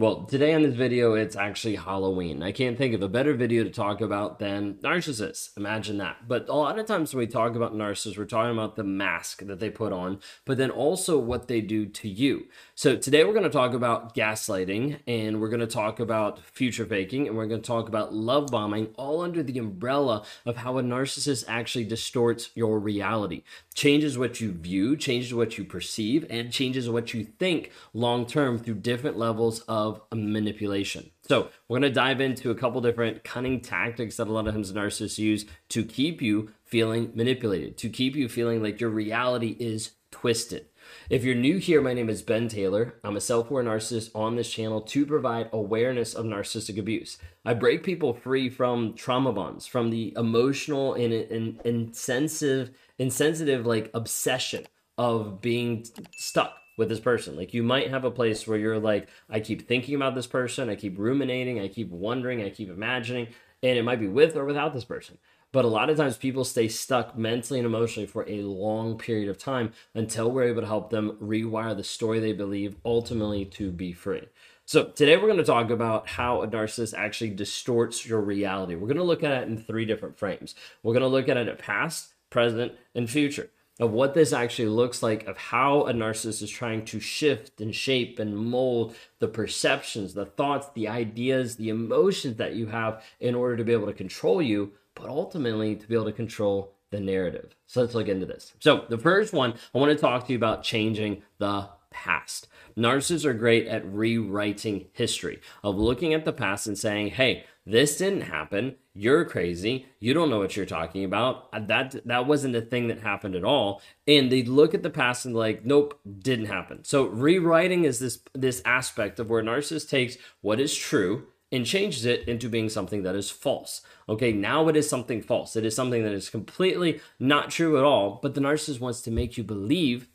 Well, today on this video, it's actually Halloween. I can't think of a better video to talk about than narcissists. Imagine that. But a lot of times when we talk about narcissists, we're talking about the mask that they put on, but then also what they do to you. So today we're going to talk about gaslighting and we're going to talk about future faking and we're going to talk about love bombing, all under the umbrella of how a narcissist actually distorts your reality, changes what you view, changes what you perceive, and changes what you think long term through different levels of manipulation. So, we're going to dive into a couple different cunning tactics that a lot of times narcissists use to keep you feeling manipulated, to keep you feeling like your reality is twisted. If you're new here, my name is Ben Taylor. I'm a self aware narcissist on this channel to provide awareness of narcissistic abuse. I break people free from trauma bonds, from the emotional and, and insensitive, insensitive like obsession of being stuck with this person. Like you might have a place where you're like, I keep thinking about this person, I keep ruminating, I keep wondering, I keep imagining, and it might be with or without this person. But a lot of times people stay stuck mentally and emotionally for a long period of time until we're able to help them rewire the story they believe ultimately to be free. So, today we're going to talk about how a narcissist actually distorts your reality. We're going to look at it in three different frames. We're going to look at it at past, present, and future of what this actually looks like, of how a narcissist is trying to shift and shape and mold the perceptions, the thoughts, the ideas, the emotions that you have in order to be able to control you, but ultimately to be able to control the narrative. So let's look into this. So, the first one, I want to talk to you about changing the past. Narcissists are great at rewriting history, of looking at the past and saying, hey, this didn't happen. You're crazy. You don't know what you're talking about. That that wasn't a thing that happened at all. And they look at the past and like, nope, didn't happen. So rewriting is this this aspect of where narcissist takes what is true and changes it into being something that is false. Okay, now it is something false. It is something that is completely not true at all, but the narcissist wants to make you believe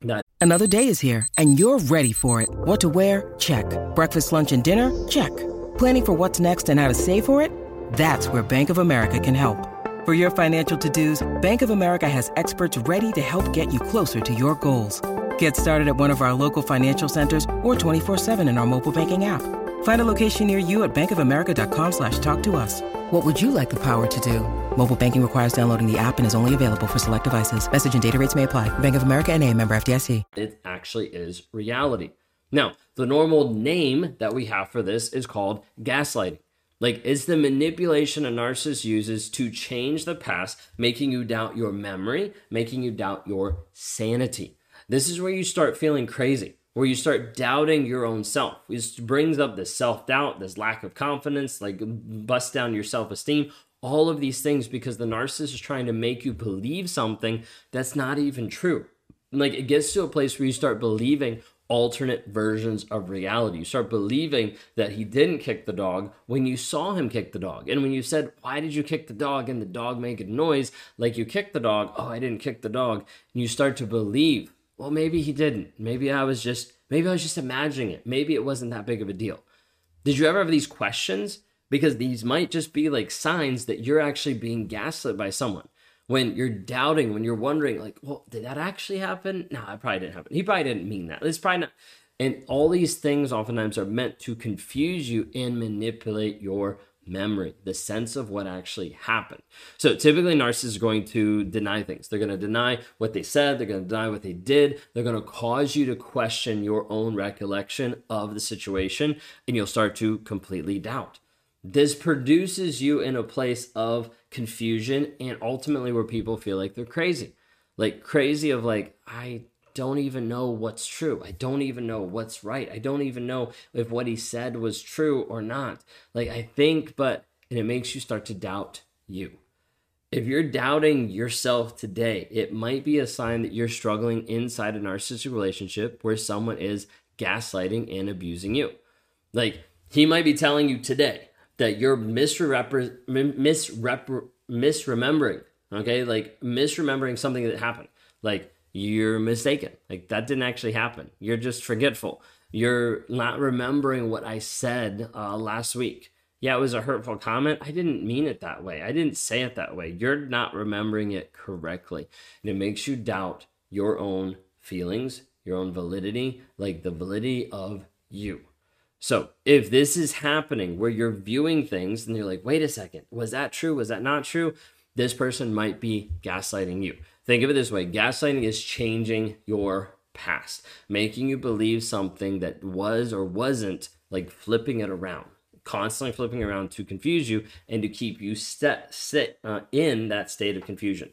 that another day is here and you're ready for it. What to wear? Check. Breakfast, lunch and dinner? Check. Planning for what's next and how to save for it? That's where Bank of America can help. For your financial to-dos, Bank of America has experts ready to help get you closer to your goals. Get started at one of our local financial centers or 24-7 in our mobile banking app. Find a location near you at bankofamerica.com slash talk to us. What would you like the power to do? Mobile banking requires downloading the app and is only available for select devices. Message and data rates may apply. Bank of America and a member FDIC. It actually is reality. Now, the normal name that we have for this is called gaslighting. Like, it's the manipulation a narcissist uses to change the past, making you doubt your memory, making you doubt your sanity. This is where you start feeling crazy, where you start doubting your own self. It brings up this self doubt, this lack of confidence, like bust down your self esteem, all of these things because the narcissist is trying to make you believe something that's not even true. Like, it gets to a place where you start believing alternate versions of reality. You start believing that he didn't kick the dog when you saw him kick the dog. And when you said, Why did you kick the dog? and the dog made a noise like you kicked the dog, oh, I didn't kick the dog. And you start to believe, Well, maybe he didn't. Maybe I was just, maybe I was just imagining it. Maybe it wasn't that big of a deal. Did you ever have these questions? Because these might just be like signs that you're actually being gaslit by someone when you're doubting, when you're wondering, like, well, did that actually happen? No, it probably didn't happen. He probably didn't mean that. It's probably not. And all these things oftentimes are meant to confuse you and manipulate your memory, the sense of what actually happened. So typically, narcissists are going to deny things. They're going to deny what they said, they're going to deny what they did, they're going to cause you to question your own recollection of the situation, and you'll start to completely doubt. This produces you in a place of confusion and ultimately where people feel like they're crazy. Like crazy of like, I don't even know what's true. I don't even know what's right. I don't even know if what he said was true or not. Like I think, but and it makes you start to doubt you. If you're doubting yourself today, it might be a sign that you're struggling inside a narcissistic relationship where someone is gaslighting and abusing you. Like he might be telling you today, that you're misrepre- misrep- misremembering. Okay, like misremembering something that happened. Like you're mistaken. Like that didn't actually happen. You're just forgetful. You're not remembering what I said uh, last week. Yeah, it was a hurtful comment. I didn't mean it that way. I didn't say it that way. You're not remembering it correctly. And it makes you doubt your own feelings, your own validity, like the validity of you. So, if this is happening where you're viewing things and you're like, wait a second, was that true? Was that not true? This person might be gaslighting you. Think of it this way gaslighting is changing your past, making you believe something that was or wasn't, like flipping it around, constantly flipping around to confuse you and to keep you set, sit uh, in that state of confusion.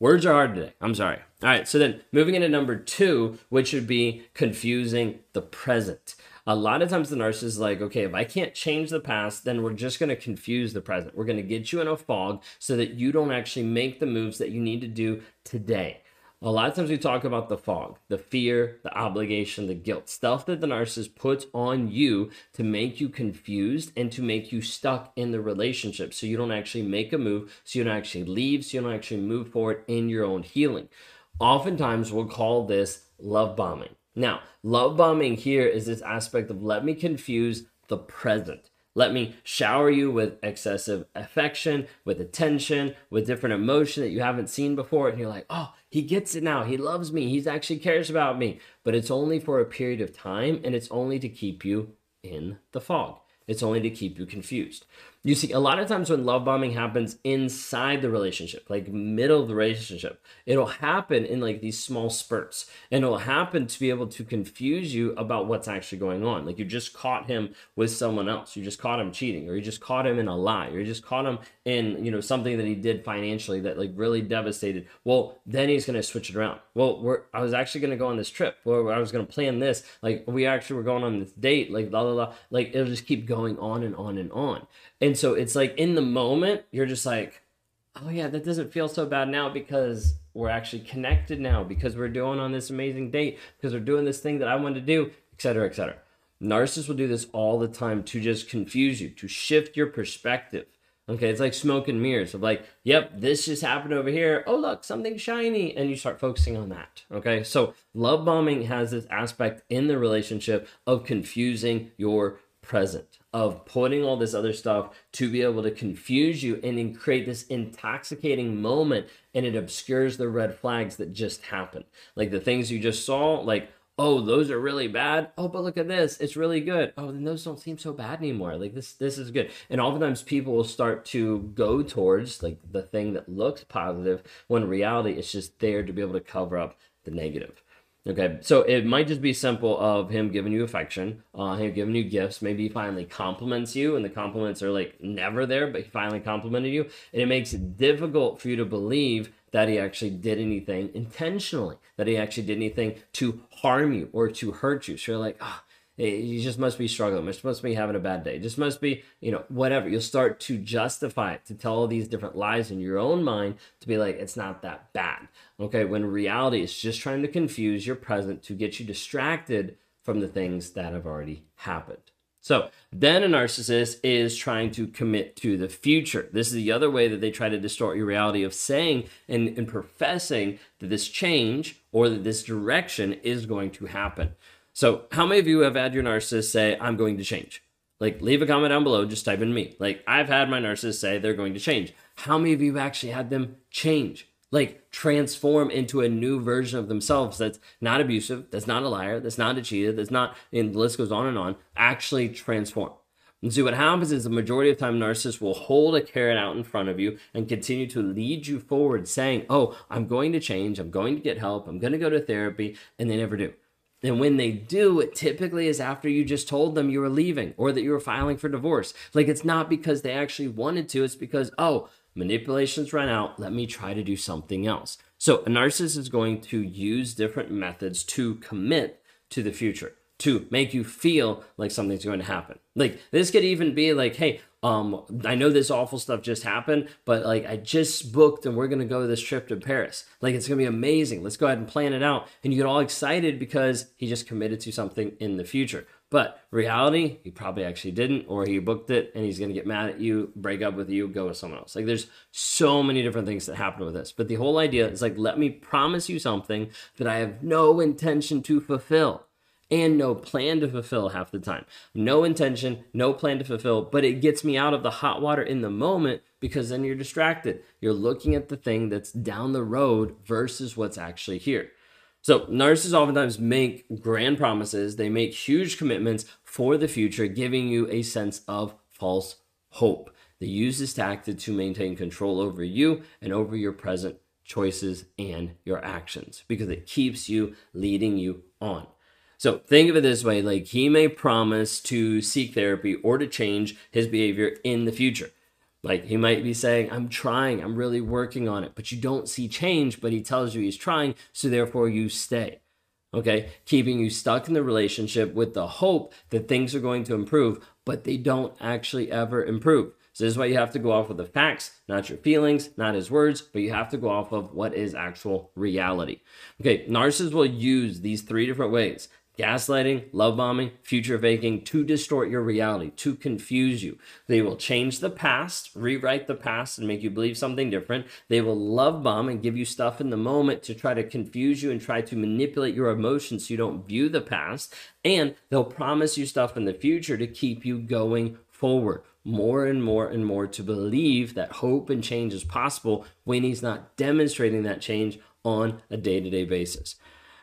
Words are hard today. I'm sorry. All right. So then moving into number two, which would be confusing the present a lot of times the narcissist is like, okay, if I can't change the past, then we're just going to confuse the present. We're going to get you in a fog so that you don't actually make the moves that you need to do today. A lot of times we talk about the fog, the fear, the obligation, the guilt, stuff that the narcissist puts on you to make you confused and to make you stuck in the relationship so you don't actually make a move, so you don't actually leave, so you don't actually move forward in your own healing. Oftentimes we'll call this love bombing. Now, love bombing here is this aspect of let me confuse the present. Let me shower you with excessive affection, with attention, with different emotion that you haven't seen before. And you're like, oh, he gets it now. He loves me. He actually cares about me. But it's only for a period of time and it's only to keep you in the fog. It's only to keep you confused. You see, a lot of times when love bombing happens inside the relationship, like middle of the relationship, it'll happen in like these small spurts. And it'll happen to be able to confuse you about what's actually going on. Like you just caught him with someone else. You just caught him cheating, or you just caught him in a lie, or you just caught him in, you know, something that he did financially that like really devastated. Well, then he's gonna switch it around. Well, we're I was actually gonna go on this trip, or I was gonna plan this. Like we actually were going on this date, like blah blah blah. Like it'll just keep going on and on and on. And so it's like in the moment, you're just like, oh yeah, that doesn't feel so bad now because we're actually connected now, because we're doing on this amazing date, because we're doing this thing that I want to do, etc., etc. Narcissists will do this all the time to just confuse you, to shift your perspective. Okay, it's like smoke and mirrors of like, yep, this just happened over here. Oh, look, something shiny. And you start focusing on that. Okay, so love bombing has this aspect in the relationship of confusing your present of putting all this other stuff to be able to confuse you and then create this intoxicating moment and it obscures the red flags that just happened. Like the things you just saw like oh those are really bad. Oh but look at this. It's really good. Oh then those don't seem so bad anymore. Like this this is good. And oftentimes people will start to go towards like the thing that looks positive when reality it's just there to be able to cover up the negative Okay, so it might just be simple of him giving you affection, uh, him giving you gifts. Maybe he finally compliments you, and the compliments are like never there, but he finally complimented you, and it makes it difficult for you to believe that he actually did anything intentionally, that he actually did anything to harm you or to hurt you. So you're like, oh, you just must be struggling. Just must be having a bad day. Just must be, you know, whatever. You'll start to justify it, to tell all these different lies in your own mind to be like, it's not that bad. Okay. When reality is just trying to confuse your present to get you distracted from the things that have already happened. So then a narcissist is trying to commit to the future. This is the other way that they try to distort your reality of saying and, and professing that this change or that this direction is going to happen. So, how many of you have had your narcissist say, I'm going to change? Like, leave a comment down below, just type in me. Like, I've had my narcissist say they're going to change. How many of you actually had them change? Like, transform into a new version of themselves that's not abusive, that's not a liar, that's not a cheater, that's not, and the list goes on and on, actually transform. And see what happens is the majority of time narcissists will hold a carrot out in front of you and continue to lead you forward saying, Oh, I'm going to change, I'm going to get help, I'm going to go to therapy, and they never do. And when they do, it typically is after you just told them you were leaving or that you were filing for divorce. Like it's not because they actually wanted to, it's because, oh, manipulation's run out. Let me try to do something else. So a narcissist is going to use different methods to commit to the future, to make you feel like something's going to happen. Like this could even be like, hey, um, I know this awful stuff just happened, but like I just booked and we're gonna go this trip to Paris. Like it's gonna be amazing. Let's go ahead and plan it out. And you get all excited because he just committed to something in the future. But reality, he probably actually didn't, or he booked it and he's gonna get mad at you, break up with you, go with someone else. Like there's so many different things that happen with this. But the whole idea is like, let me promise you something that I have no intention to fulfill and no plan to fulfill half the time. No intention, no plan to fulfill, but it gets me out of the hot water in the moment because then you're distracted. You're looking at the thing that's down the road versus what's actually here. So, narcissists oftentimes make grand promises, they make huge commitments for the future, giving you a sense of false hope. They use this tactic to maintain control over you and over your present choices and your actions because it keeps you leading you on. So think of it this way like he may promise to seek therapy or to change his behavior in the future. Like he might be saying, I'm trying, I'm really working on it, but you don't see change, but he tells you he's trying, so therefore you stay. Okay, keeping you stuck in the relationship with the hope that things are going to improve, but they don't actually ever improve. So this is why you have to go off of the facts, not your feelings, not his words, but you have to go off of what is actual reality. Okay, narcissists will use these three different ways gaslighting, love bombing, future faking to distort your reality, to confuse you. They will change the past, rewrite the past, and make you believe something different. They will love bomb and give you stuff in the moment to try to confuse you and try to manipulate your emotions so you don't view the past. And they'll promise you stuff in the future to keep you going forward more and more and more to believe that hope and change is possible when he's not demonstrating that change on a day to day basis.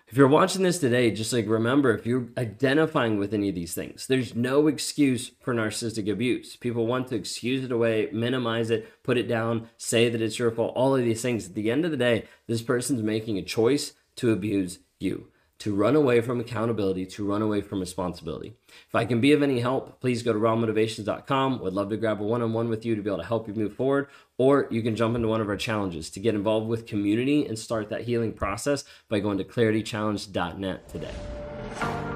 If you're watching this today, just like remember, if you're identifying with any of these things, there's no excuse for narcissistic abuse. People want to excuse it away, minimize it, put it down, say that it's your fault, all of these things. At the end of the day, this person's making a choice to abuse you to run away from accountability, to run away from responsibility. If I can be of any help, please go to rawmotivations.com. Would love to grab a one on one with you to be able to help you move forward. Or you can jump into one of our challenges to get involved with community and start that healing process by going to claritychallenge.net today.